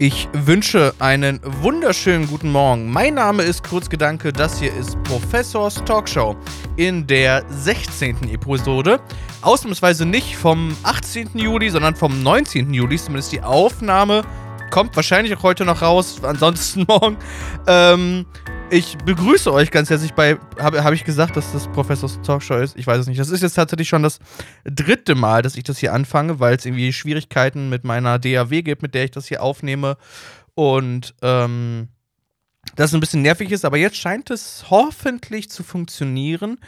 Ich wünsche einen wunderschönen guten Morgen. Mein Name ist Kurzgedanke, das hier ist Professors Talkshow in der 16. Episode. Ausnahmsweise nicht vom 18. Juli, sondern vom 19. Juli, zumindest die Aufnahme kommt wahrscheinlich auch heute noch raus, ansonsten morgen. Ähm, ich begrüße euch ganz herzlich bei, habe hab ich gesagt, dass das Professors Talkshow ist? Ich weiß es nicht. Das ist jetzt tatsächlich schon das dritte Mal, dass ich das hier anfange, weil es irgendwie Schwierigkeiten mit meiner DAW gibt, mit der ich das hier aufnehme. Und ähm, das ein bisschen nervig ist, aber jetzt scheint es hoffentlich zu funktionieren.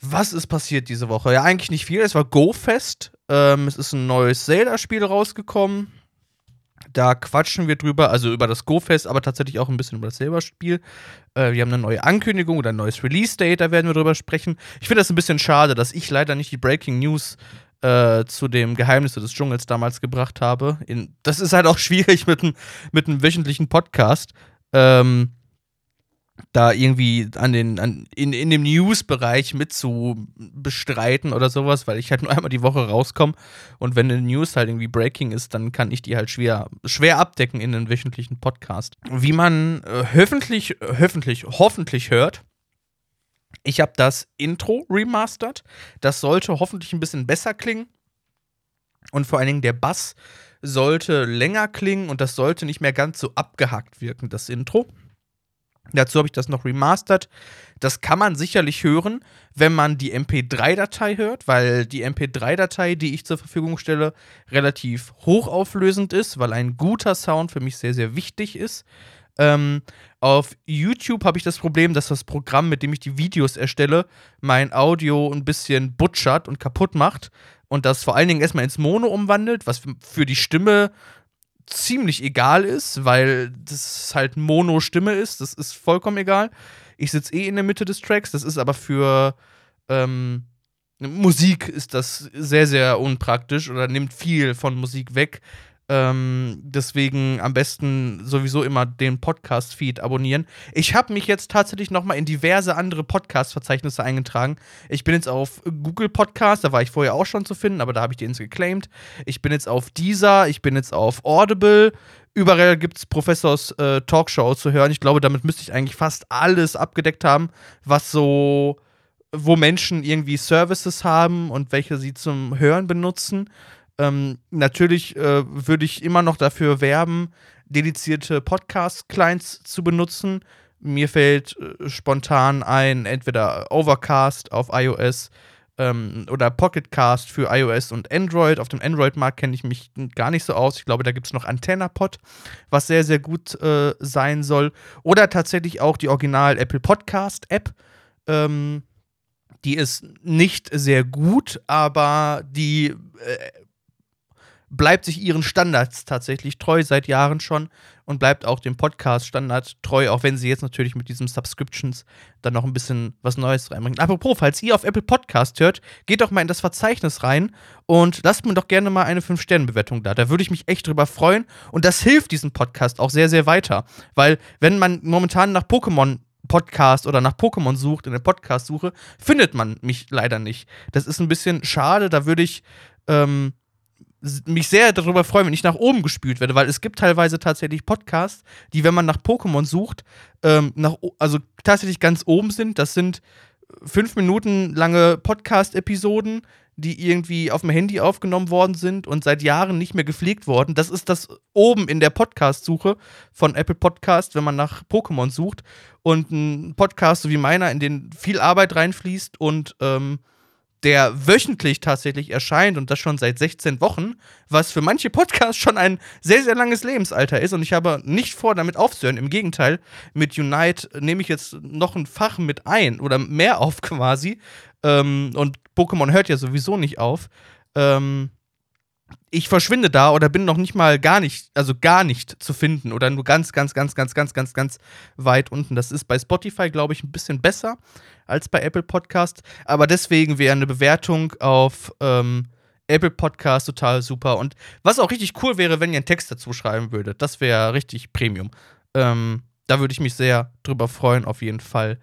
Was ist passiert diese Woche? Ja, eigentlich nicht viel. Es war GoFest. Ähm, es ist ein neues Zelda-Spiel rausgekommen. Da quatschen wir drüber, also über das Go-Fest, aber tatsächlich auch ein bisschen über das selber Spiel. Äh, wir haben eine neue Ankündigung oder ein neues Release-Date, da werden wir drüber sprechen. Ich finde das ein bisschen schade, dass ich leider nicht die Breaking News äh, zu dem Geheimnisse des Dschungels damals gebracht habe. In, das ist halt auch schwierig mit einem mit wöchentlichen Podcast. Ähm, da irgendwie an den, an, in, in dem News-Bereich mit zu bestreiten oder sowas, weil ich halt nur einmal die Woche rauskomme und wenn eine News halt irgendwie Breaking ist, dann kann ich die halt schwer, schwer abdecken in einem wöchentlichen Podcast. Wie man äh, hoffentlich, hoffentlich, hoffentlich hört, ich habe das Intro remastered. Das sollte hoffentlich ein bisschen besser klingen. Und vor allen Dingen der Bass sollte länger klingen und das sollte nicht mehr ganz so abgehackt wirken, das Intro. Dazu habe ich das noch remastered. Das kann man sicherlich hören, wenn man die MP3-Datei hört, weil die MP3-Datei, die ich zur Verfügung stelle, relativ hochauflösend ist, weil ein guter Sound für mich sehr, sehr wichtig ist. Ähm, auf YouTube habe ich das Problem, dass das Programm, mit dem ich die Videos erstelle, mein Audio ein bisschen butschert und kaputt macht und das vor allen Dingen erstmal ins Mono umwandelt, was für die Stimme ziemlich egal ist, weil das halt Mono-Stimme ist. Das ist vollkommen egal. Ich sitze eh in der Mitte des Tracks. Das ist aber für ähm, Musik ist das sehr, sehr unpraktisch oder nimmt viel von Musik weg. Ähm, deswegen am besten sowieso immer den Podcast-Feed abonnieren. Ich habe mich jetzt tatsächlich noch mal in diverse andere Podcast-Verzeichnisse eingetragen. Ich bin jetzt auf Google Podcast, da war ich vorher auch schon zu finden, aber da habe ich den geclaimed. Ich bin jetzt auf Deezer, ich bin jetzt auf Audible. Überall gibt es Professors äh, Talkshow zu hören. Ich glaube, damit müsste ich eigentlich fast alles abgedeckt haben, was so, wo Menschen irgendwie Services haben und welche sie zum Hören benutzen. Ähm, natürlich äh, würde ich immer noch dafür werben, dedizierte Podcast-Clients zu benutzen. Mir fällt äh, spontan ein, entweder Overcast auf iOS ähm, oder Pocketcast für iOS und Android. Auf dem Android-Markt kenne ich mich gar nicht so aus. Ich glaube, da gibt es noch AntennaPod, was sehr, sehr gut äh, sein soll. Oder tatsächlich auch die Original Apple Podcast-App. Ähm, die ist nicht sehr gut, aber die äh, bleibt sich ihren Standards tatsächlich treu seit Jahren schon und bleibt auch dem Podcast-Standard treu, auch wenn sie jetzt natürlich mit diesen Subscriptions dann noch ein bisschen was Neues reinbringen. Apropos, falls ihr auf Apple Podcast hört, geht doch mal in das Verzeichnis rein und lasst mir doch gerne mal eine 5-Sterne-Bewertung da. Da würde ich mich echt drüber freuen und das hilft diesem Podcast auch sehr, sehr weiter, weil wenn man momentan nach Pokémon Podcast oder nach Pokémon sucht in der Podcast-Suche, findet man mich leider nicht. Das ist ein bisschen schade, da würde ich ähm, mich sehr darüber freuen, wenn ich nach oben gespült werde, weil es gibt teilweise tatsächlich Podcasts, die, wenn man nach Pokémon sucht, ähm, nach, also tatsächlich ganz oben sind. Das sind fünf Minuten lange Podcast-Episoden, die irgendwie auf dem Handy aufgenommen worden sind und seit Jahren nicht mehr gepflegt worden. Das ist das oben in der Podcast-Suche von Apple Podcast, wenn man nach Pokémon sucht. Und ein Podcast so wie meiner, in den viel Arbeit reinfließt und ähm, der wöchentlich tatsächlich erscheint und das schon seit 16 Wochen, was für manche Podcasts schon ein sehr, sehr langes Lebensalter ist. Und ich habe nicht vor, damit aufzuhören. Im Gegenteil, mit Unite nehme ich jetzt noch ein Fach mit ein oder mehr auf quasi. Ähm, und Pokémon hört ja sowieso nicht auf. Ähm, ich verschwinde da oder bin noch nicht mal gar nicht, also gar nicht zu finden oder nur ganz, ganz, ganz, ganz, ganz, ganz, ganz weit unten. Das ist bei Spotify, glaube ich, ein bisschen besser als bei Apple Podcast. Aber deswegen wäre eine Bewertung auf ähm, Apple Podcast total super. Und was auch richtig cool wäre, wenn ihr einen Text dazu schreiben würdet. Das wäre richtig Premium. Ähm, da würde ich mich sehr drüber freuen, auf jeden Fall.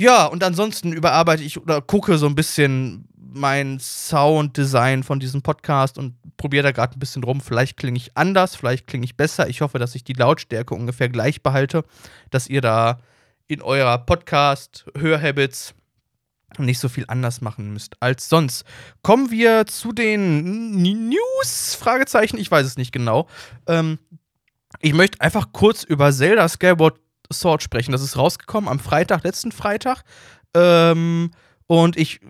Ja, und ansonsten überarbeite ich oder gucke so ein bisschen mein Sounddesign von diesem Podcast und probiere da gerade ein bisschen rum. Vielleicht klinge ich anders, vielleicht klinge ich besser. Ich hoffe, dass ich die Lautstärke ungefähr gleich behalte, dass ihr da in eurer Podcast-Hörhabits nicht so viel anders machen müsst als sonst. Kommen wir zu den News? Fragezeichen, ich weiß es nicht genau. Ähm, ich möchte einfach kurz über Zelda Skyward Sword sprechen. Das ist rausgekommen am Freitag, letzten Freitag. Ähm, und ich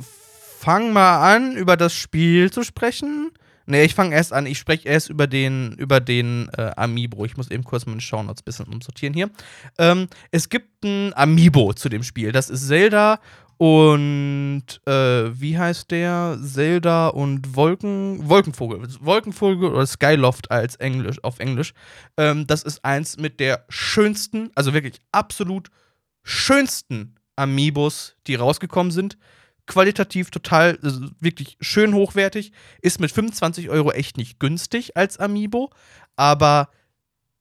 fange mal an, über das Spiel zu sprechen. Ne, ich fange erst an. Ich spreche erst über den, über den äh, Amiibo. Ich muss eben kurz meine Shownotes ein bisschen umsortieren hier. Ähm, es gibt ein Amiibo zu dem Spiel. Das ist Zelda und äh, wie heißt der? Zelda und Wolken, Wolkenvogel. Wolkenvogel oder Skyloft als Englisch, auf Englisch. Ähm, das ist eins mit der schönsten, also wirklich absolut schönsten Amiibos, die rausgekommen sind qualitativ total, also wirklich schön hochwertig. Ist mit 25 Euro echt nicht günstig als Amiibo, aber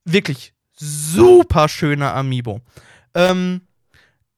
wirklich super schöner Amiibo. Ähm,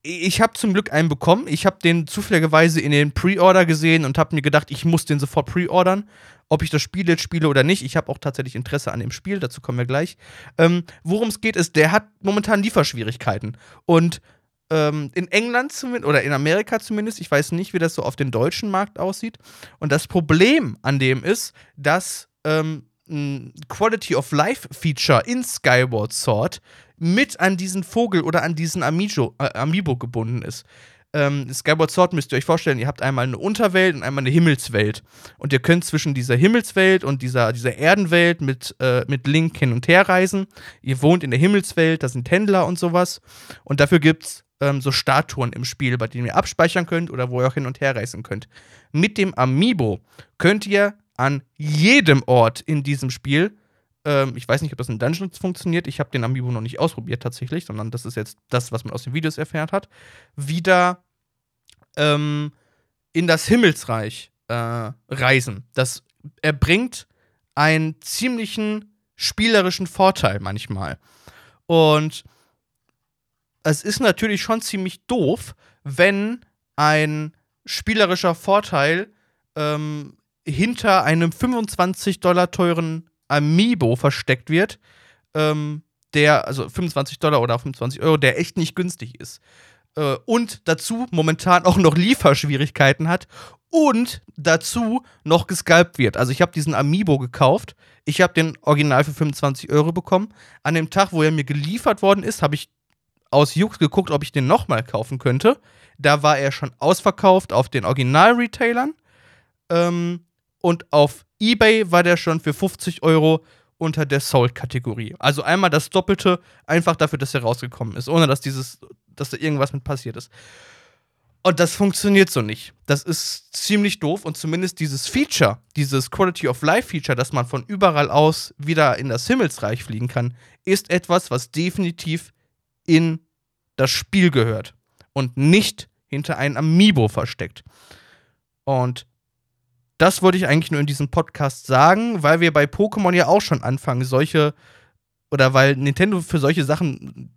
ich habe zum Glück einen bekommen. Ich habe den zufälligerweise in den Pre-Order gesehen und habe mir gedacht, ich muss den sofort pre-ordern, ob ich das Spiel jetzt spiele oder nicht. Ich habe auch tatsächlich Interesse an dem Spiel, dazu kommen wir gleich. Ähm, Worum es geht, ist, der hat momentan Lieferschwierigkeiten. Und ähm, in England zumindest oder in Amerika zumindest, ich weiß nicht, wie das so auf dem deutschen Markt aussieht. Und das Problem an dem ist, dass ähm, ein Quality of Life Feature in Skyward Sword mit an diesen Vogel oder an diesen Amiibo, äh, Amiibo gebunden ist. Ähm, Skyward Sword müsst ihr euch vorstellen, ihr habt einmal eine Unterwelt und einmal eine Himmelswelt. Und ihr könnt zwischen dieser Himmelswelt und dieser, dieser Erdenwelt mit, äh, mit Link hin und her reisen. Ihr wohnt in der Himmelswelt, da sind Händler und sowas. Und dafür gibt es ähm, so Statuen im Spiel, bei denen ihr abspeichern könnt oder wo ihr auch hin und her reisen könnt. Mit dem Amiibo könnt ihr an jedem Ort in diesem Spiel, ähm, ich weiß nicht, ob das in Dungeons funktioniert, ich habe den Amiibo noch nicht ausprobiert tatsächlich, sondern das ist jetzt das, was man aus den Videos erfährt hat, wieder ähm, in das Himmelsreich äh, reisen. Das erbringt einen ziemlichen spielerischen Vorteil manchmal. Und es ist natürlich schon ziemlich doof, wenn ein spielerischer Vorteil ähm, hinter einem 25 Dollar teuren Amiibo versteckt wird, ähm, der, also 25 Dollar oder 25 Euro, der echt nicht günstig ist. Äh, und dazu momentan auch noch Lieferschwierigkeiten hat und dazu noch gescalpt wird. Also ich habe diesen Amiibo gekauft, ich habe den Original für 25 Euro bekommen. An dem Tag, wo er mir geliefert worden ist, habe ich aus Jux geguckt, ob ich den nochmal kaufen könnte. Da war er schon ausverkauft auf den Original-Retailern. Ähm, und auf eBay war der schon für 50 Euro unter der Soul-Kategorie. Also einmal das Doppelte, einfach dafür, dass er rausgekommen ist, ohne dass dieses, dass da irgendwas mit passiert ist. Und das funktioniert so nicht. Das ist ziemlich doof und zumindest dieses Feature, dieses Quality of Life Feature, dass man von überall aus wieder in das Himmelsreich fliegen kann, ist etwas, was definitiv in das Spiel gehört und nicht hinter einem Amiibo versteckt. Und das wollte ich eigentlich nur in diesem Podcast sagen, weil wir bei Pokémon ja auch schon anfangen, solche oder weil Nintendo für solche Sachen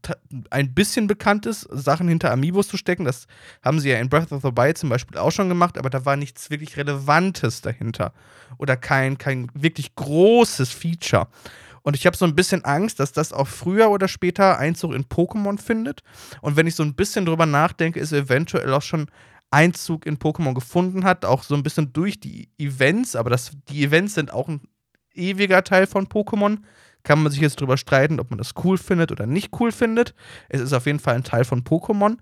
ein bisschen bekannt ist, Sachen hinter Amiibos zu stecken. Das haben sie ja in Breath of the Wild zum Beispiel auch schon gemacht, aber da war nichts wirklich Relevantes dahinter. Oder kein, kein wirklich großes Feature. Und ich habe so ein bisschen Angst, dass das auch früher oder später Einzug in Pokémon findet. Und wenn ich so ein bisschen drüber nachdenke, ist eventuell auch schon Einzug in Pokémon gefunden hat, auch so ein bisschen durch die Events, aber das, die Events sind auch ein ewiger Teil von Pokémon. Kann man sich jetzt drüber streiten, ob man das cool findet oder nicht cool findet. Es ist auf jeden Fall ein Teil von Pokémon.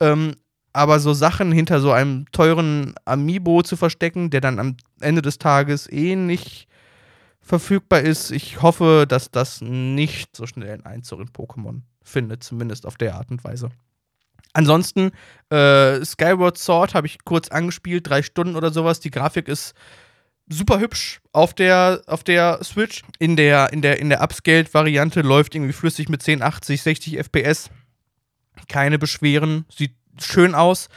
Ähm, aber so Sachen hinter so einem teuren Amiibo zu verstecken, der dann am Ende des Tages eh nicht verfügbar ist. Ich hoffe, dass das nicht so schnell einen Einzug in Pokémon findet, zumindest auf der Art und Weise. Ansonsten, äh, Skyward Sword habe ich kurz angespielt, drei Stunden oder sowas. Die Grafik ist super hübsch auf der, auf der Switch. In der, in der, in der Upscaled-Variante läuft irgendwie flüssig mit 1080, 60 FPS. Keine Beschweren, sieht schön aus.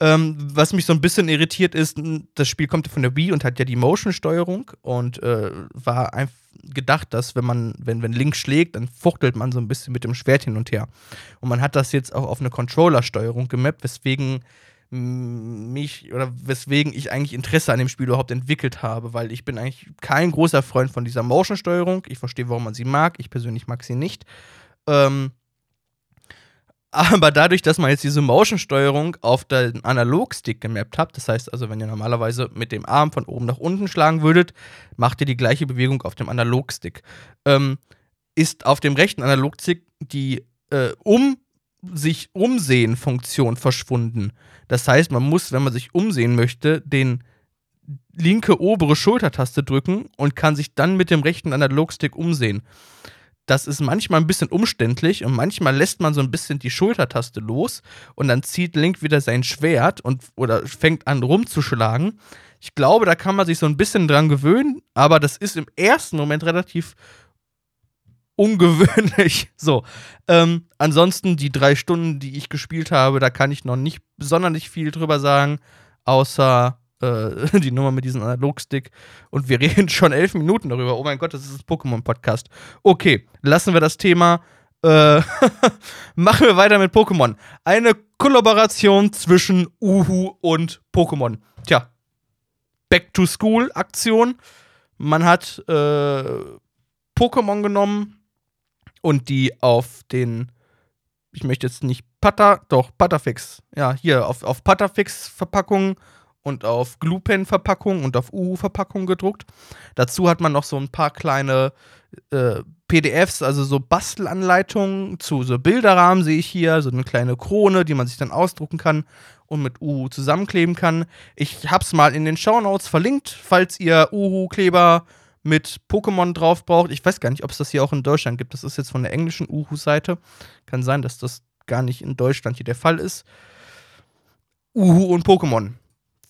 Ähm, was mich so ein bisschen irritiert ist, das Spiel kommt von der Wii und hat ja die Motion-Steuerung und äh, war einfach gedacht, dass wenn man, wenn, wenn Link schlägt, dann fuchtelt man so ein bisschen mit dem Schwert hin und her. Und man hat das jetzt auch auf eine Controller-Steuerung gemappt, weswegen mich oder weswegen ich eigentlich Interesse an dem Spiel überhaupt entwickelt habe, weil ich bin eigentlich kein großer Freund von dieser Motion-Steuerung. Ich verstehe, warum man sie mag. Ich persönlich mag sie nicht. Ähm, aber dadurch, dass man jetzt diese Motion-Steuerung auf den Analogstick gemappt hat, das heißt also, wenn ihr normalerweise mit dem Arm von oben nach unten schlagen würdet, macht ihr die gleiche Bewegung auf dem Analogstick. Ähm, ist auf dem rechten Analogstick die äh, um sich umsehen Funktion verschwunden. Das heißt, man muss, wenn man sich umsehen möchte, den linke obere Schultertaste drücken und kann sich dann mit dem rechten Analogstick umsehen das ist manchmal ein bisschen umständlich und manchmal lässt man so ein bisschen die Schultertaste los und dann zieht Link wieder sein Schwert und oder fängt an rumzuschlagen. Ich glaube, da kann man sich so ein bisschen dran gewöhnen, aber das ist im ersten Moment relativ ungewöhnlich. So. Ähm, ansonsten die drei Stunden, die ich gespielt habe, da kann ich noch nicht sonderlich viel drüber sagen, außer äh, die Nummer mit diesem Analogstick. Und wir reden schon elf Minuten darüber. Oh mein Gott, das ist das Pokémon-Podcast. Okay, lassen wir das Thema. Äh, machen wir weiter mit Pokémon. Eine Kollaboration zwischen Uhu und Pokémon. Tja, Back-to-School-Aktion. Man hat äh, Pokémon genommen und die auf den, ich möchte jetzt nicht Pata, doch Patafix, ja, hier auf, auf Patafix-Verpackungen und auf Glupen-Verpackung und auf Uhu-Verpackung gedruckt. Dazu hat man noch so ein paar kleine äh, PDFs, also so Bastelanleitungen zu so Bilderrahmen sehe ich hier, so eine kleine Krone, die man sich dann ausdrucken kann und mit Uhu zusammenkleben kann. Ich habe es mal in den Shownotes verlinkt, falls ihr Uhu-Kleber mit Pokémon drauf braucht. Ich weiß gar nicht, ob es das hier auch in Deutschland gibt. Das ist jetzt von der englischen Uhu-Seite. Kann sein, dass das gar nicht in Deutschland hier der Fall ist. Uhu und Pokémon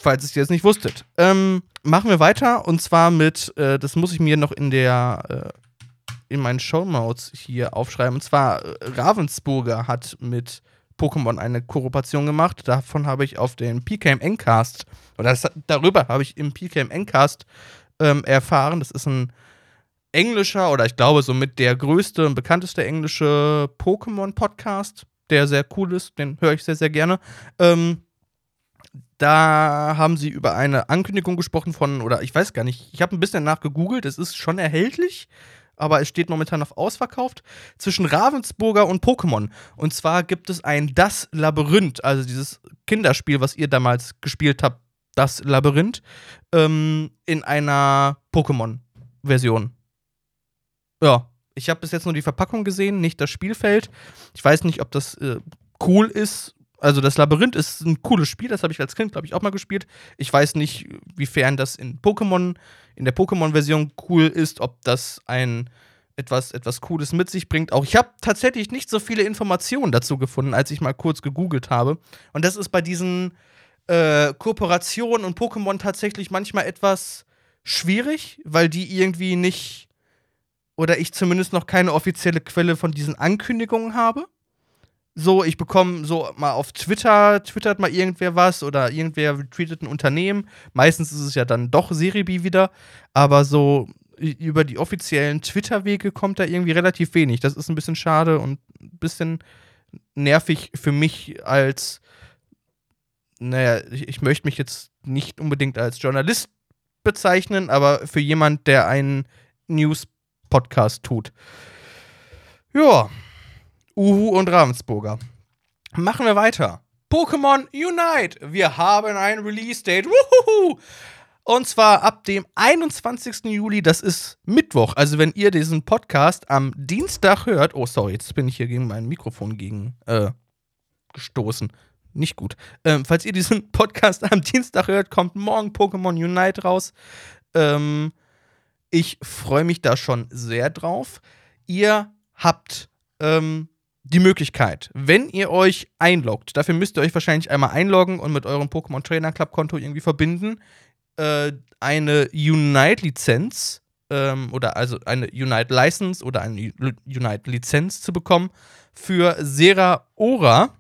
falls ihr es nicht wusstet. Ähm, machen wir weiter und zwar mit, äh, das muss ich mir noch in der, äh, in meinen Show Notes hier aufschreiben. Und zwar äh, Ravensburger hat mit Pokémon eine Kooperation gemacht. Davon habe ich auf den PKM Encast, oder das, darüber habe ich im PKM Encast ähm, erfahren. Das ist ein englischer oder ich glaube somit der größte und bekannteste englische Pokémon-Podcast, der sehr cool ist. Den höre ich sehr, sehr gerne. Ähm, da haben sie über eine Ankündigung gesprochen von, oder ich weiß gar nicht, ich habe ein bisschen nachgegoogelt, es ist schon erhältlich, aber es steht momentan auf ausverkauft, zwischen Ravensburger und Pokémon. Und zwar gibt es ein Das Labyrinth, also dieses Kinderspiel, was ihr damals gespielt habt, Das Labyrinth, ähm, in einer Pokémon-Version. Ja, ich habe bis jetzt nur die Verpackung gesehen, nicht das Spielfeld. Ich weiß nicht, ob das äh, cool ist also das Labyrinth ist ein cooles Spiel, das habe ich als Kind, glaube ich, auch mal gespielt. Ich weiß nicht, wiefern das in Pokémon, in der Pokémon-Version cool ist, ob das ein etwas, etwas Cooles mit sich bringt. Auch ich habe tatsächlich nicht so viele Informationen dazu gefunden, als ich mal kurz gegoogelt habe. Und das ist bei diesen äh, Kooperationen und Pokémon tatsächlich manchmal etwas schwierig, weil die irgendwie nicht oder ich zumindest noch keine offizielle Quelle von diesen Ankündigungen habe so, ich bekomme so mal auf Twitter, twittert mal irgendwer was oder irgendwer retweetet ein Unternehmen. Meistens ist es ja dann doch Seribi wieder, aber so über die offiziellen Twitter-Wege kommt da irgendwie relativ wenig. Das ist ein bisschen schade und ein bisschen nervig für mich als, naja, ich, ich möchte mich jetzt nicht unbedingt als Journalist bezeichnen, aber für jemand, der einen News-Podcast tut. Ja, Uhu und Ravensburger. Machen wir weiter. Pokémon Unite. Wir haben ein Release-Date. Und zwar ab dem 21. Juli, das ist Mittwoch. Also wenn ihr diesen Podcast am Dienstag hört. Oh, sorry, jetzt bin ich hier gegen mein Mikrofon gegen äh, gestoßen. Nicht gut. Ähm, falls ihr diesen Podcast am Dienstag hört, kommt morgen Pokémon Unite raus. Ähm, ich freue mich da schon sehr drauf. Ihr habt ähm, die Möglichkeit, wenn ihr euch einloggt, dafür müsst ihr euch wahrscheinlich einmal einloggen und mit eurem Pokémon Trainer Club Konto irgendwie verbinden, äh, eine Unite-Lizenz ähm, oder also eine Unite-License oder eine Unite-Lizenz zu bekommen für Sera Ora,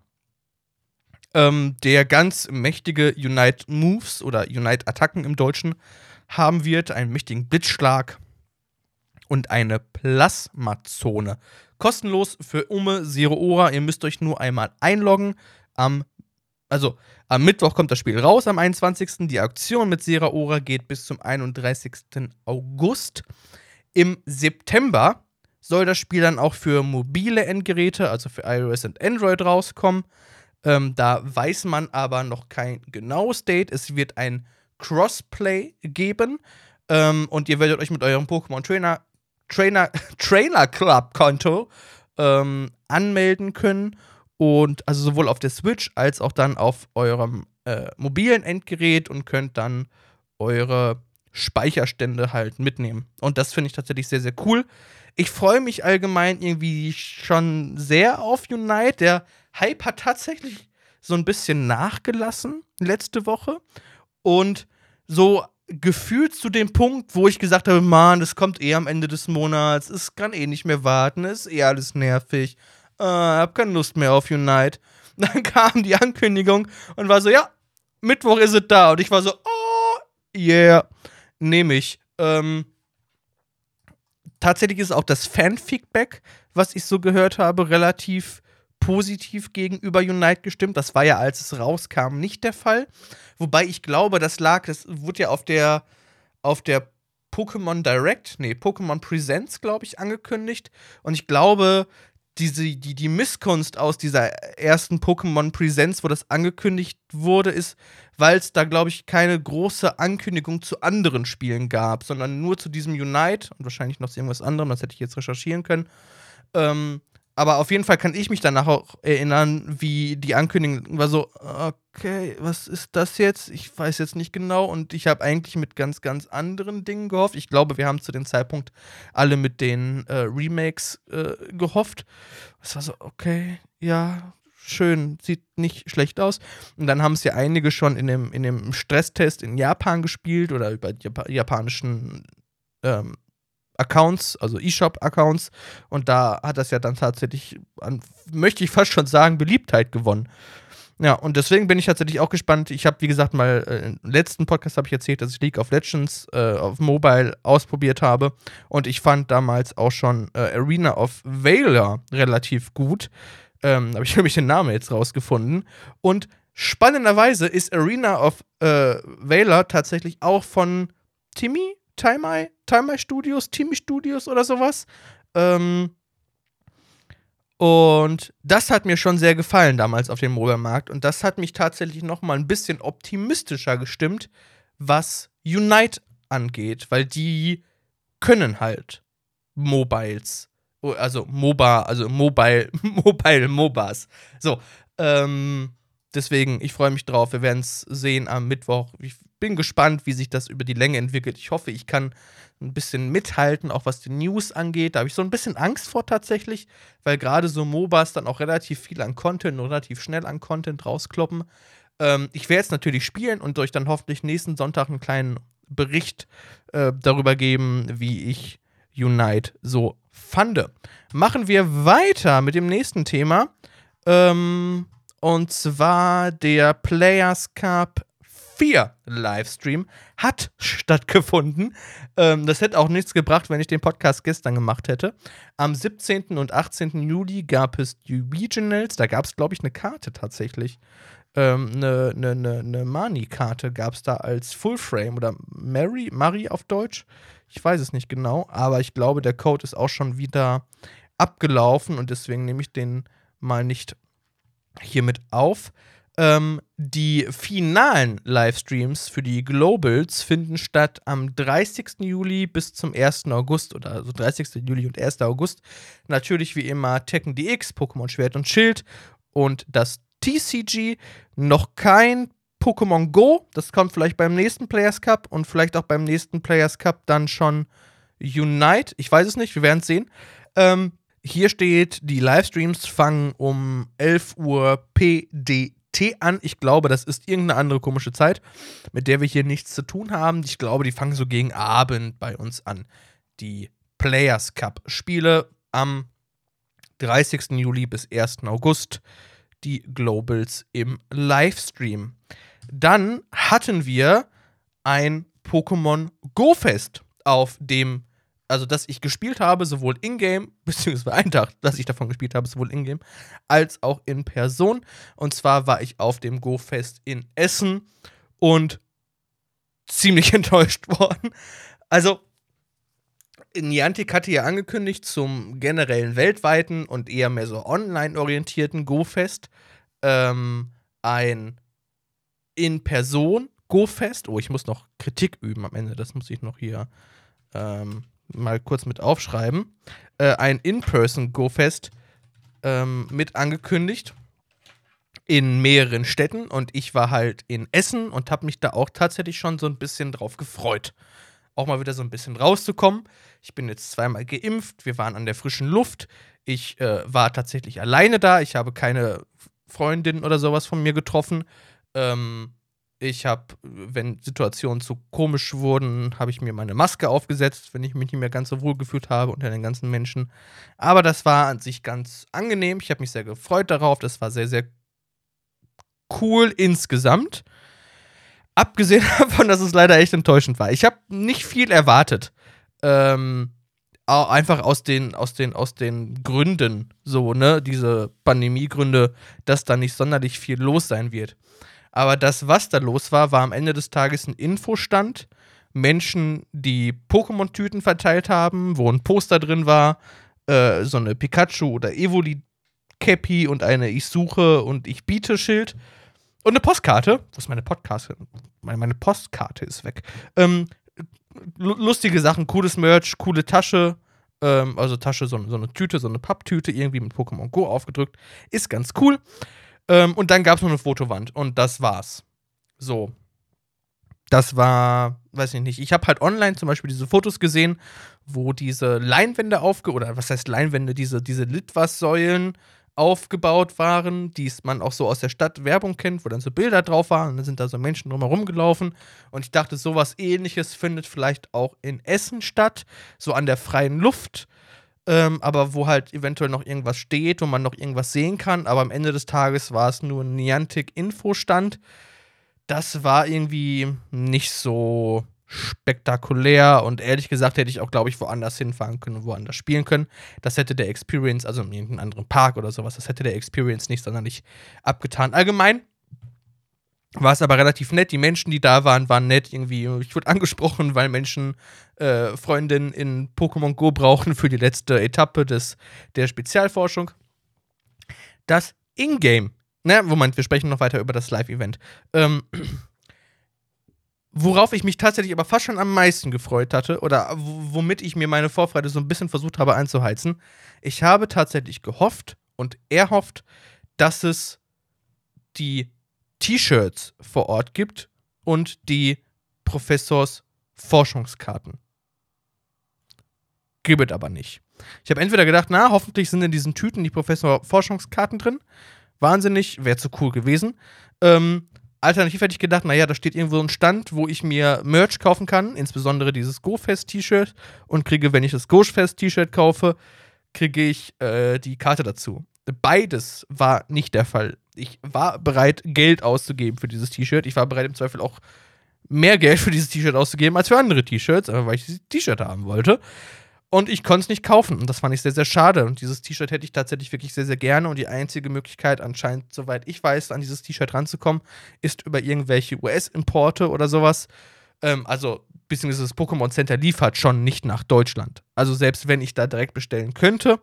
ähm, der ganz mächtige Unite-Moves oder Unite-Attacken im Deutschen haben wird, einen mächtigen Blitzschlag und eine Plasmazone kostenlos für Ume Zero Ora. Ihr müsst euch nur einmal einloggen am also am Mittwoch kommt das Spiel raus, am 21. Die Aktion mit Seraora geht bis zum 31. August. Im September soll das Spiel dann auch für mobile Endgeräte, also für iOS und Android rauskommen. Ähm, da weiß man aber noch kein genaues Date. Es wird ein Crossplay geben ähm, und ihr werdet euch mit eurem Pokémon Trainer, Trainer, Trainer Club Konto ähm, anmelden können und also sowohl auf der Switch als auch dann auf eurem äh, mobilen Endgerät und könnt dann eure Speicherstände halt mitnehmen. Und das finde ich tatsächlich sehr, sehr cool. Ich freue mich allgemein irgendwie schon sehr auf Unite. Der Hype hat tatsächlich so ein bisschen nachgelassen letzte Woche. Und so gefühlt zu dem Punkt, wo ich gesagt habe, Mann, das kommt eh am Ende des Monats, es kann eh nicht mehr warten, ist eh alles nervig, äh, hab keine Lust mehr auf Unite. Dann kam die Ankündigung und war so, ja, Mittwoch ist es da. Und ich war so, oh, yeah, nehme ich. Ähm, tatsächlich ist auch das Fan-Feedback, was ich so gehört habe, relativ positiv gegenüber Unite gestimmt. Das war ja, als es rauskam, nicht der Fall. Wobei ich glaube, das lag, das wurde ja auf der, auf der Pokémon Direct, nee, Pokémon Presents, glaube ich, angekündigt. Und ich glaube, diese, die, die Misskunst aus dieser ersten Pokémon Presents, wo das angekündigt wurde, ist, weil es da, glaube ich, keine große Ankündigung zu anderen Spielen gab, sondern nur zu diesem Unite und wahrscheinlich noch zu irgendwas anderem, das hätte ich jetzt recherchieren können. Ähm, aber auf jeden Fall kann ich mich danach auch erinnern, wie die Ankündigung war so, okay, was ist das jetzt? Ich weiß jetzt nicht genau und ich habe eigentlich mit ganz, ganz anderen Dingen gehofft. Ich glaube, wir haben zu dem Zeitpunkt alle mit den äh, Remakes äh, gehofft. Es war so, okay, ja, schön, sieht nicht schlecht aus. Und dann haben es ja einige schon in dem, in dem Stresstest in Japan gespielt oder über die japanischen ähm, Accounts, also eShop-Accounts. Und da hat das ja dann tatsächlich, an, möchte ich fast schon sagen, Beliebtheit gewonnen. Ja, und deswegen bin ich tatsächlich auch gespannt. Ich habe, wie gesagt, mal äh, im letzten Podcast habe ich erzählt, dass ich League of Legends äh, auf Mobile ausprobiert habe. Und ich fand damals auch schon äh, Arena of Valor relativ gut. Ähm, habe ich nämlich den Namen jetzt rausgefunden. Und spannenderweise ist Arena of äh, Valor tatsächlich auch von Timmy Timey Studios, Timmy Studios oder sowas. Ähm, und das hat mir schon sehr gefallen damals auf dem Mobile-Markt. Und das hat mich tatsächlich noch mal ein bisschen optimistischer gestimmt, was Unite angeht, weil die können halt Mobiles. Also MOBA, also Mobile, Mobile MOBAs. So, ähm, deswegen, ich freue mich drauf. Wir werden es sehen am Mittwoch. Ich bin gespannt, wie sich das über die Länge entwickelt. Ich hoffe, ich kann ein bisschen mithalten, auch was die News angeht. Da habe ich so ein bisschen Angst vor tatsächlich, weil gerade so MOBAs dann auch relativ viel an Content, relativ schnell an Content rauskloppen. Ähm, ich werde jetzt natürlich spielen und euch dann hoffentlich nächsten Sonntag einen kleinen Bericht äh, darüber geben, wie ich Unite so fand. Machen wir weiter mit dem nächsten Thema. Ähm, und zwar der Players Cup 4 Livestream hat stattgefunden. Ähm, das hätte auch nichts gebracht, wenn ich den Podcast gestern gemacht hätte. Am 17. und 18. Juli gab es die Regionals. Da gab es, glaube ich, eine Karte tatsächlich. Ähm, eine, eine, eine, eine Mani-Karte gab es da als Full Frame oder Mary, Mari auf Deutsch. Ich weiß es nicht genau, aber ich glaube, der Code ist auch schon wieder abgelaufen und deswegen nehme ich den mal nicht hiermit auf. Ähm, die finalen Livestreams für die Globals finden statt am 30. Juli bis zum 1. August oder also 30. Juli und 1. August. Natürlich wie immer Tekken DX, Pokémon Schwert und Schild und das TCG. Noch kein Pokémon Go. Das kommt vielleicht beim nächsten Players Cup und vielleicht auch beim nächsten Players Cup dann schon Unite. Ich weiß es nicht, wir werden es sehen. Ähm, hier steht, die Livestreams fangen um 11 Uhr PDT an. Ich glaube, das ist irgendeine andere komische Zeit, mit der wir hier nichts zu tun haben. Ich glaube, die fangen so gegen Abend bei uns an. Die Players Cup Spiele am 30. Juli bis 1. August. Die Globals im Livestream. Dann hatten wir ein Pokémon Go Fest auf dem also dass ich gespielt habe, sowohl in-game, beziehungsweise einen Tag, dass ich davon gespielt habe, sowohl in-game, als auch in Person. Und zwar war ich auf dem Go-Fest in Essen und ziemlich enttäuscht worden. Also, Niantic hatte ja angekündigt zum generellen weltweiten und eher mehr so online orientierten Go-Fest ähm, ein in-Person Go-Fest. Oh, ich muss noch Kritik üben am Ende, das muss ich noch hier ähm, mal kurz mit aufschreiben. Äh, ein In-Person Go-Fest ähm, mit angekündigt in mehreren Städten und ich war halt in Essen und habe mich da auch tatsächlich schon so ein bisschen drauf gefreut. Auch mal wieder so ein bisschen rauszukommen. Ich bin jetzt zweimal geimpft, wir waren an der frischen Luft. Ich äh, war tatsächlich alleine da. Ich habe keine Freundin oder sowas von mir getroffen. Ähm, ich habe, wenn Situationen zu komisch wurden, habe ich mir meine Maske aufgesetzt, wenn ich mich nicht mehr ganz so wohl gefühlt habe unter den ganzen Menschen. Aber das war an sich ganz angenehm. Ich habe mich sehr gefreut darauf. Das war sehr, sehr cool insgesamt. Abgesehen davon, dass es leider echt enttäuschend war. Ich habe nicht viel erwartet. Ähm, einfach aus den, aus den, aus den Gründen, so, ne, diese Pandemiegründe, dass da nicht sonderlich viel los sein wird. Aber das, was da los war, war am Ende des Tages ein Infostand. Menschen, die Pokémon-Tüten verteilt haben, wo ein Poster drin war, äh, so eine Pikachu- oder Evoli-Cappy und eine Ich suche und ich biete Schild. Und eine Postkarte. Wo ist meine Podcast? Meine, meine Postkarte ist weg. Ähm, lustige Sachen, cooles Merch, coole Tasche. Ähm, also Tasche, so, so, eine Tüte, so eine Papptüte, irgendwie mit Pokémon Go aufgedrückt. Ist ganz cool. Ähm, und dann gab es noch eine Fotowand und das war's. So. Das war, weiß ich nicht. Ich habe halt online zum Beispiel diese Fotos gesehen, wo diese Leinwände aufge oder was heißt Leinwände, diese, diese Litwas-Säulen aufgebaut waren, die man auch so aus der Stadt Werbung kennt, wo dann so Bilder drauf waren und dann sind da so Menschen drumherum gelaufen und ich dachte, sowas ähnliches findet vielleicht auch in Essen statt, so an der freien Luft ähm, aber wo halt eventuell noch irgendwas steht, wo man noch irgendwas sehen kann. Aber am Ende des Tages war es nur ein Niantic-Infostand. Das war irgendwie nicht so spektakulär und ehrlich gesagt hätte ich auch, glaube ich, woanders hinfahren können und woanders spielen können. Das hätte der Experience, also in irgendeinem anderen Park oder sowas, das hätte der Experience nicht sonderlich abgetan. Allgemein war es aber relativ nett. Die Menschen, die da waren, waren nett. Irgendwie, ich wurde angesprochen, weil Menschen äh, Freundinnen in Pokémon Go brauchen für die letzte Etappe des, der Spezialforschung. Das Ingame, ne, Moment, wir sprechen noch weiter über das Live-Event. Ähm, worauf ich mich tatsächlich aber fast schon am meisten gefreut hatte, oder womit ich mir meine Vorfreude so ein bisschen versucht habe einzuheizen, ich habe tatsächlich gehofft und erhofft, dass es die T-Shirts vor Ort gibt und die Professors Forschungskarten. Gibt aber nicht. Ich habe entweder gedacht, na, hoffentlich sind in diesen Tüten die Professor Forschungskarten drin. Wahnsinnig, wäre zu cool gewesen. Ähm, alternativ hätte ich gedacht, naja, da steht irgendwo ein Stand, wo ich mir Merch kaufen kann, insbesondere dieses GoFest-T-Shirt und kriege, wenn ich das GoFest-T-Shirt kaufe, kriege ich äh, die Karte dazu. Beides war nicht der Fall. Ich war bereit, Geld auszugeben für dieses T-Shirt. Ich war bereit, im Zweifel auch mehr Geld für dieses T-Shirt auszugeben als für andere T-Shirts, weil ich dieses T-Shirt haben wollte. Und ich konnte es nicht kaufen. Und das fand ich sehr, sehr schade. Und dieses T-Shirt hätte ich tatsächlich wirklich sehr, sehr gerne. Und die einzige Möglichkeit, anscheinend, soweit ich weiß, an dieses T-Shirt ranzukommen, ist über irgendwelche US-Importe oder sowas. Ähm, also, beziehungsweise das Pokémon Center liefert schon nicht nach Deutschland. Also, selbst wenn ich da direkt bestellen könnte,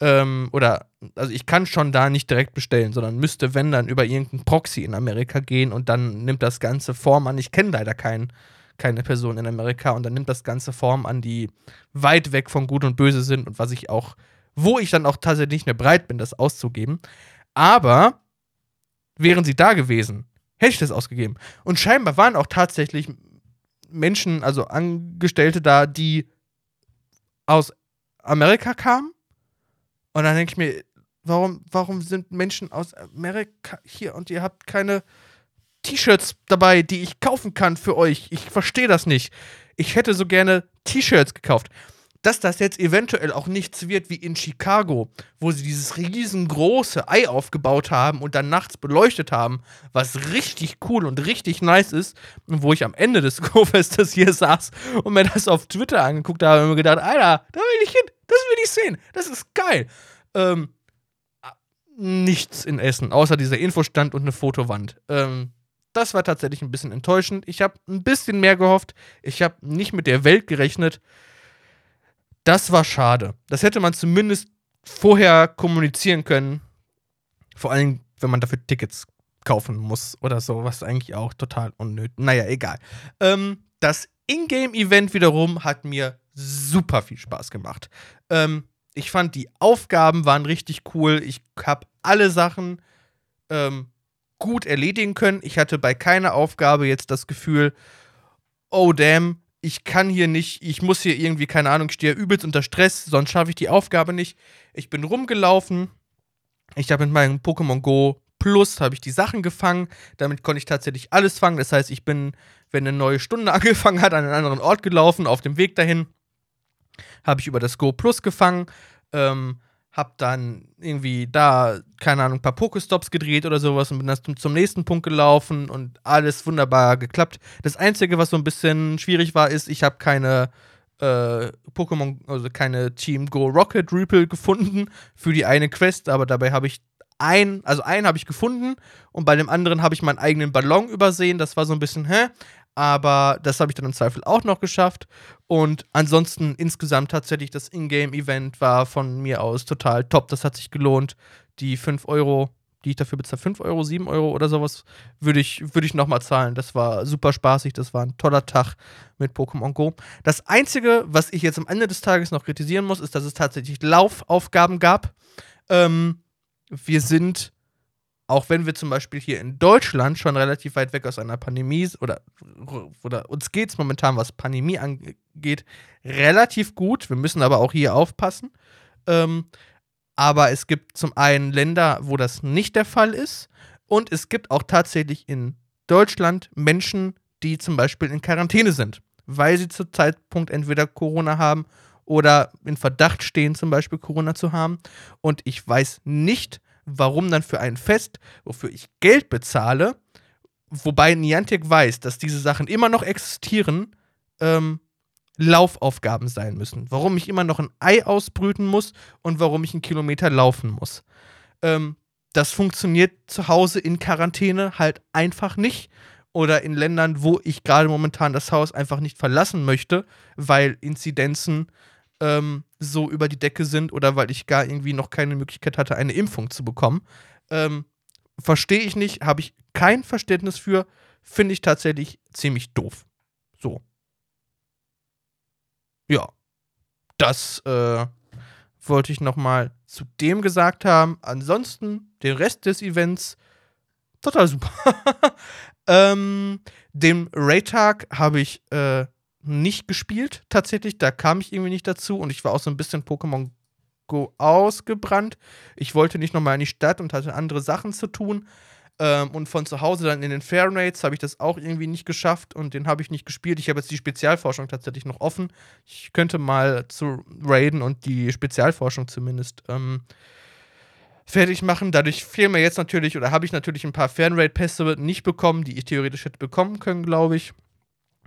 ähm, oder also ich kann schon da nicht direkt bestellen, sondern müsste, wenn dann, über irgendeinen Proxy in Amerika gehen und dann nimmt das Ganze Form an. Ich kenne leider kein, keine Person in Amerika und dann nimmt das Ganze Form an, die weit weg von Gut und Böse sind und was ich auch, wo ich dann auch tatsächlich nicht mehr bereit bin, das auszugeben. Aber wären sie da gewesen, hätte ich das ausgegeben. Und scheinbar waren auch tatsächlich Menschen, also Angestellte da, die aus Amerika kamen und dann denke ich mir, warum, warum sind Menschen aus Amerika hier und ihr habt keine T-Shirts dabei, die ich kaufen kann für euch? Ich verstehe das nicht. Ich hätte so gerne T-Shirts gekauft. Dass das jetzt eventuell auch nichts wird wie in Chicago, wo sie dieses riesengroße Ei aufgebaut haben und dann nachts beleuchtet haben, was richtig cool und richtig nice ist, und wo ich am Ende des Go-Festes hier saß und mir das auf Twitter angeguckt habe und mir gedacht, Alter, da will ich hin, das will ich sehen, das ist geil. Ähm, nichts in Essen, außer dieser Infostand und eine Fotowand. Ähm, das war tatsächlich ein bisschen enttäuschend. Ich habe ein bisschen mehr gehofft. Ich habe nicht mit der Welt gerechnet. Das war schade. Das hätte man zumindest vorher kommunizieren können. Vor allem, wenn man dafür Tickets kaufen muss oder so, was eigentlich auch total unnötig. Naja, egal. Ähm, das Ingame-Event wiederum hat mir super viel Spaß gemacht. Ähm, ich fand, die Aufgaben waren richtig cool. Ich habe alle Sachen ähm, gut erledigen können. Ich hatte bei keiner Aufgabe jetzt das Gefühl, oh damn, ich kann hier nicht, ich muss hier irgendwie, keine Ahnung, ich stehe übelst unter Stress, sonst schaffe ich die Aufgabe nicht. Ich bin rumgelaufen. Ich habe mit meinem Pokémon Go Plus habe ich die Sachen gefangen. Damit konnte ich tatsächlich alles fangen. Das heißt, ich bin, wenn eine neue Stunde angefangen hat, an einen anderen Ort gelaufen, auf dem Weg dahin habe ich über das Go Plus gefangen. Ähm, hab dann irgendwie da, keine Ahnung, ein paar Pokestops gedreht oder sowas und bin dann zum, nächsten Punkt gelaufen und alles wunderbar geklappt. Das Einzige, was so ein bisschen schwierig war, ist, ich habe keine äh, Pokémon, also keine Team Go Rocket Ripple gefunden für die eine Quest, aber dabei habe ich ein, also einen habe ich gefunden und bei dem anderen habe ich meinen eigenen Ballon übersehen. Das war so ein bisschen, hä? Aber das habe ich dann im Zweifel auch noch geschafft. Und ansonsten insgesamt tatsächlich das Ingame-Event war von mir aus total top. Das hat sich gelohnt. Die 5 Euro, die ich dafür bezahle, 5 Euro, 7 Euro oder sowas, würde ich, würd ich nochmal zahlen. Das war super spaßig. Das war ein toller Tag mit Pokémon Go. Das Einzige, was ich jetzt am Ende des Tages noch kritisieren muss, ist, dass es tatsächlich Laufaufgaben gab. Ähm, wir sind auch wenn wir zum Beispiel hier in Deutschland schon relativ weit weg aus einer Pandemie oder, oder uns geht es momentan, was Pandemie angeht, relativ gut. Wir müssen aber auch hier aufpassen. Ähm, aber es gibt zum einen Länder, wo das nicht der Fall ist. Und es gibt auch tatsächlich in Deutschland Menschen, die zum Beispiel in Quarantäne sind, weil sie zu Zeitpunkt entweder Corona haben oder in Verdacht stehen, zum Beispiel Corona zu haben. Und ich weiß nicht, warum dann für ein Fest, wofür ich Geld bezahle, wobei Niantic weiß, dass diese Sachen immer noch existieren, ähm, Laufaufgaben sein müssen. Warum ich immer noch ein Ei ausbrüten muss und warum ich einen Kilometer laufen muss. Ähm, das funktioniert zu Hause in Quarantäne halt einfach nicht. Oder in Ländern, wo ich gerade momentan das Haus einfach nicht verlassen möchte, weil Inzidenzen ähm, so über die Decke sind oder weil ich gar irgendwie noch keine Möglichkeit hatte, eine Impfung zu bekommen. Ähm, Verstehe ich nicht, habe ich kein Verständnis für, finde ich tatsächlich ziemlich doof. So. Ja. Das äh, wollte ich noch mal zu dem gesagt haben. Ansonsten, den Rest des Events, total super. ähm, den Raytag habe ich äh, nicht gespielt, tatsächlich. Da kam ich irgendwie nicht dazu und ich war auch so ein bisschen Pokémon Go ausgebrannt. Ich wollte nicht nochmal in die Stadt und hatte andere Sachen zu tun. Ähm, und von zu Hause dann in den Fairrates habe ich das auch irgendwie nicht geschafft und den habe ich nicht gespielt. Ich habe jetzt die Spezialforschung tatsächlich noch offen. Ich könnte mal zu raiden und die Spezialforschung zumindest ähm, fertig machen. Dadurch fehlen mir jetzt natürlich, oder habe ich natürlich ein paar Fernrate-Pässe nicht bekommen, die ich theoretisch hätte bekommen können, glaube ich.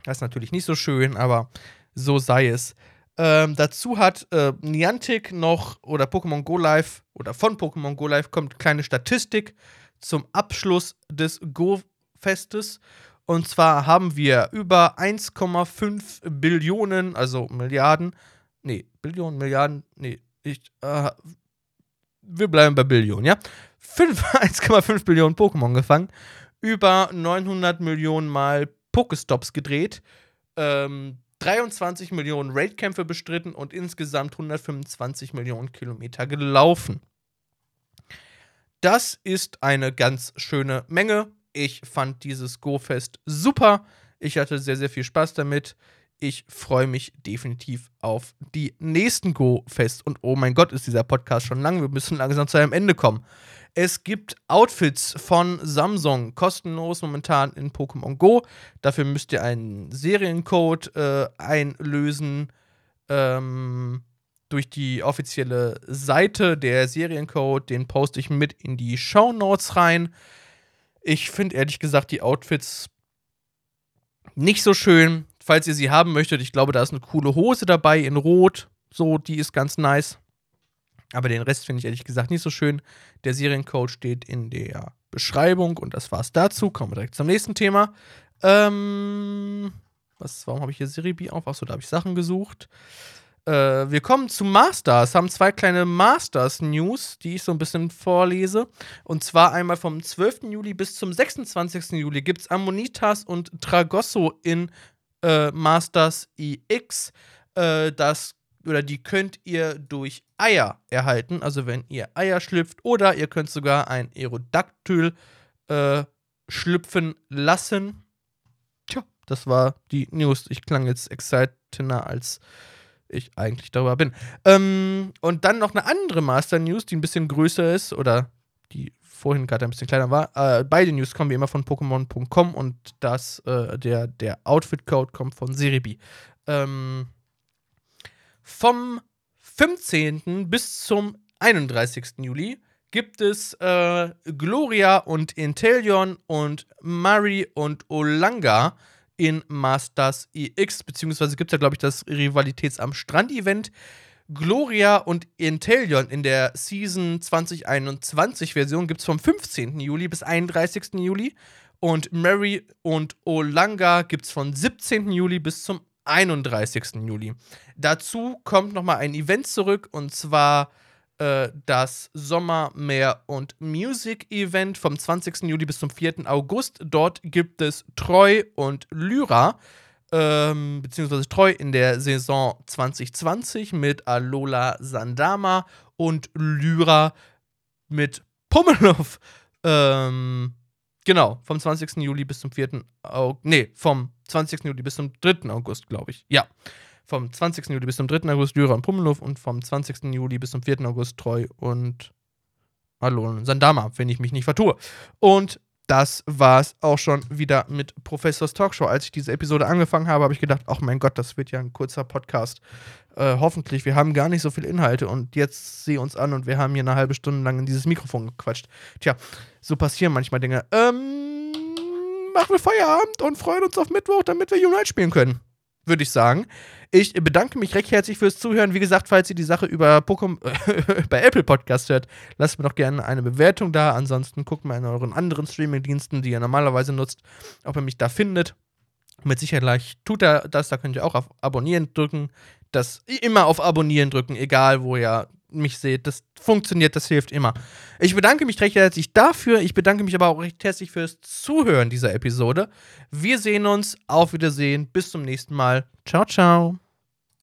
Das ist natürlich nicht so schön, aber so sei es. Ähm, dazu hat äh, Niantic noch oder Pokémon Go Live oder von Pokémon Go Live kommt kleine Statistik zum Abschluss des Go-Festes. Und zwar haben wir über 1,5 Billionen, also Milliarden, nee, Billionen, Milliarden, nee, ich, äh, wir bleiben bei Billionen, ja? 1,5 Billionen Pokémon gefangen, über 900 Millionen Mal Pokestops gedreht, ähm, 23 Millionen Raidkämpfe bestritten und insgesamt 125 Millionen Kilometer gelaufen. Das ist eine ganz schöne Menge. Ich fand dieses Go-Fest super. Ich hatte sehr, sehr viel Spaß damit. Ich freue mich definitiv auf die nächsten Go-Fest. Und oh mein Gott, ist dieser Podcast schon lang. Wir müssen langsam zu einem Ende kommen. Es gibt Outfits von Samsung kostenlos momentan in Pokémon Go. Dafür müsst ihr einen Seriencode äh, einlösen. ähm, durch die offizielle Seite der Seriencode. Den poste ich mit in die Show Notes rein. Ich finde ehrlich gesagt die Outfits nicht so schön. Falls ihr sie haben möchtet, ich glaube, da ist eine coole Hose dabei in Rot. So, die ist ganz nice. Aber den Rest finde ich ehrlich gesagt nicht so schön. Der Seriencode steht in der Beschreibung und das war's dazu. Kommen wir direkt zum nächsten Thema. Ähm, was, warum habe ich hier Siribi auf? Achso, da habe ich Sachen gesucht. Äh, wir kommen zu Masters, haben zwei kleine Masters-News, die ich so ein bisschen vorlese. Und zwar einmal vom 12. Juli bis zum 26. Juli gibt es Ammonitas und Tragosso in äh, Masters EX. Äh, das oder die könnt ihr durch Eier erhalten. Also wenn ihr Eier schlüpft oder ihr könnt sogar ein Aerodactyl äh, schlüpfen lassen. Tja, das war die News. Ich klang jetzt exciteder als ich eigentlich darüber bin. Ähm, und dann noch eine andere Master News, die ein bisschen größer ist oder die vorhin gerade ein bisschen kleiner war. Äh, beide News kommen wie immer von Pokémon.com und das, äh, der, der Outfit-Code kommt von Seribi. Ähm, vom 15. bis zum 31. Juli gibt es äh, Gloria und Intelion und Mari und Olanga in Masters EX, beziehungsweise gibt es ja, glaube ich, das Rivalitäts am Strand-Event. Gloria und Intelion in der Season 2021 Version gibt es vom 15. Juli bis 31. Juli. Und Mary und Olanga gibt es von 17. Juli bis zum 31. Juli. Dazu kommt nochmal ein Event zurück und zwar äh, das Sommermeer und Music Event vom 20. Juli bis zum 4. August. Dort gibt es Treu und Lyra, ähm, beziehungsweise Treu in der Saison 2020 mit Alola Sandama und Lyra mit Pummeluff. Ähm, genau, vom 20. Juli bis zum 4. August. Nee, vom 20. Juli bis zum 3. August, glaube ich. Ja vom 20. Juli bis zum 3. August Lyra und Pummeluff und vom 20. Juli bis zum 4. August Treu und Alon Sandama, wenn ich mich nicht vertue. Und das war es auch schon wieder mit Professors Talkshow. Als ich diese Episode angefangen habe, habe ich gedacht, ach mein Gott, das wird ja ein kurzer Podcast. Äh, hoffentlich, wir haben gar nicht so viele Inhalte und jetzt sieh uns an und wir haben hier eine halbe Stunde lang in dieses Mikrofon gequatscht. Tja, so passieren manchmal Dinge. Ähm, machen wir Feierabend und freuen uns auf Mittwoch, damit wir Unite spielen können würde ich sagen. Ich bedanke mich recht herzlich fürs Zuhören. Wie gesagt, falls ihr die Sache über Pokémon bei Apple Podcast hört, lasst mir doch gerne eine Bewertung da. Ansonsten guckt mal in euren anderen Streaming-Diensten, die ihr normalerweise nutzt, ob ihr mich da findet. Mit Sicherheit tut er das. Da könnt ihr auch auf Abonnieren drücken. Das immer auf Abonnieren drücken, egal wo ihr mich seht. Das funktioniert, das hilft immer. Ich bedanke mich recht herzlich dafür. Ich bedanke mich aber auch recht herzlich fürs Zuhören dieser Episode. Wir sehen uns. Auf Wiedersehen. Bis zum nächsten Mal. Ciao, ciao.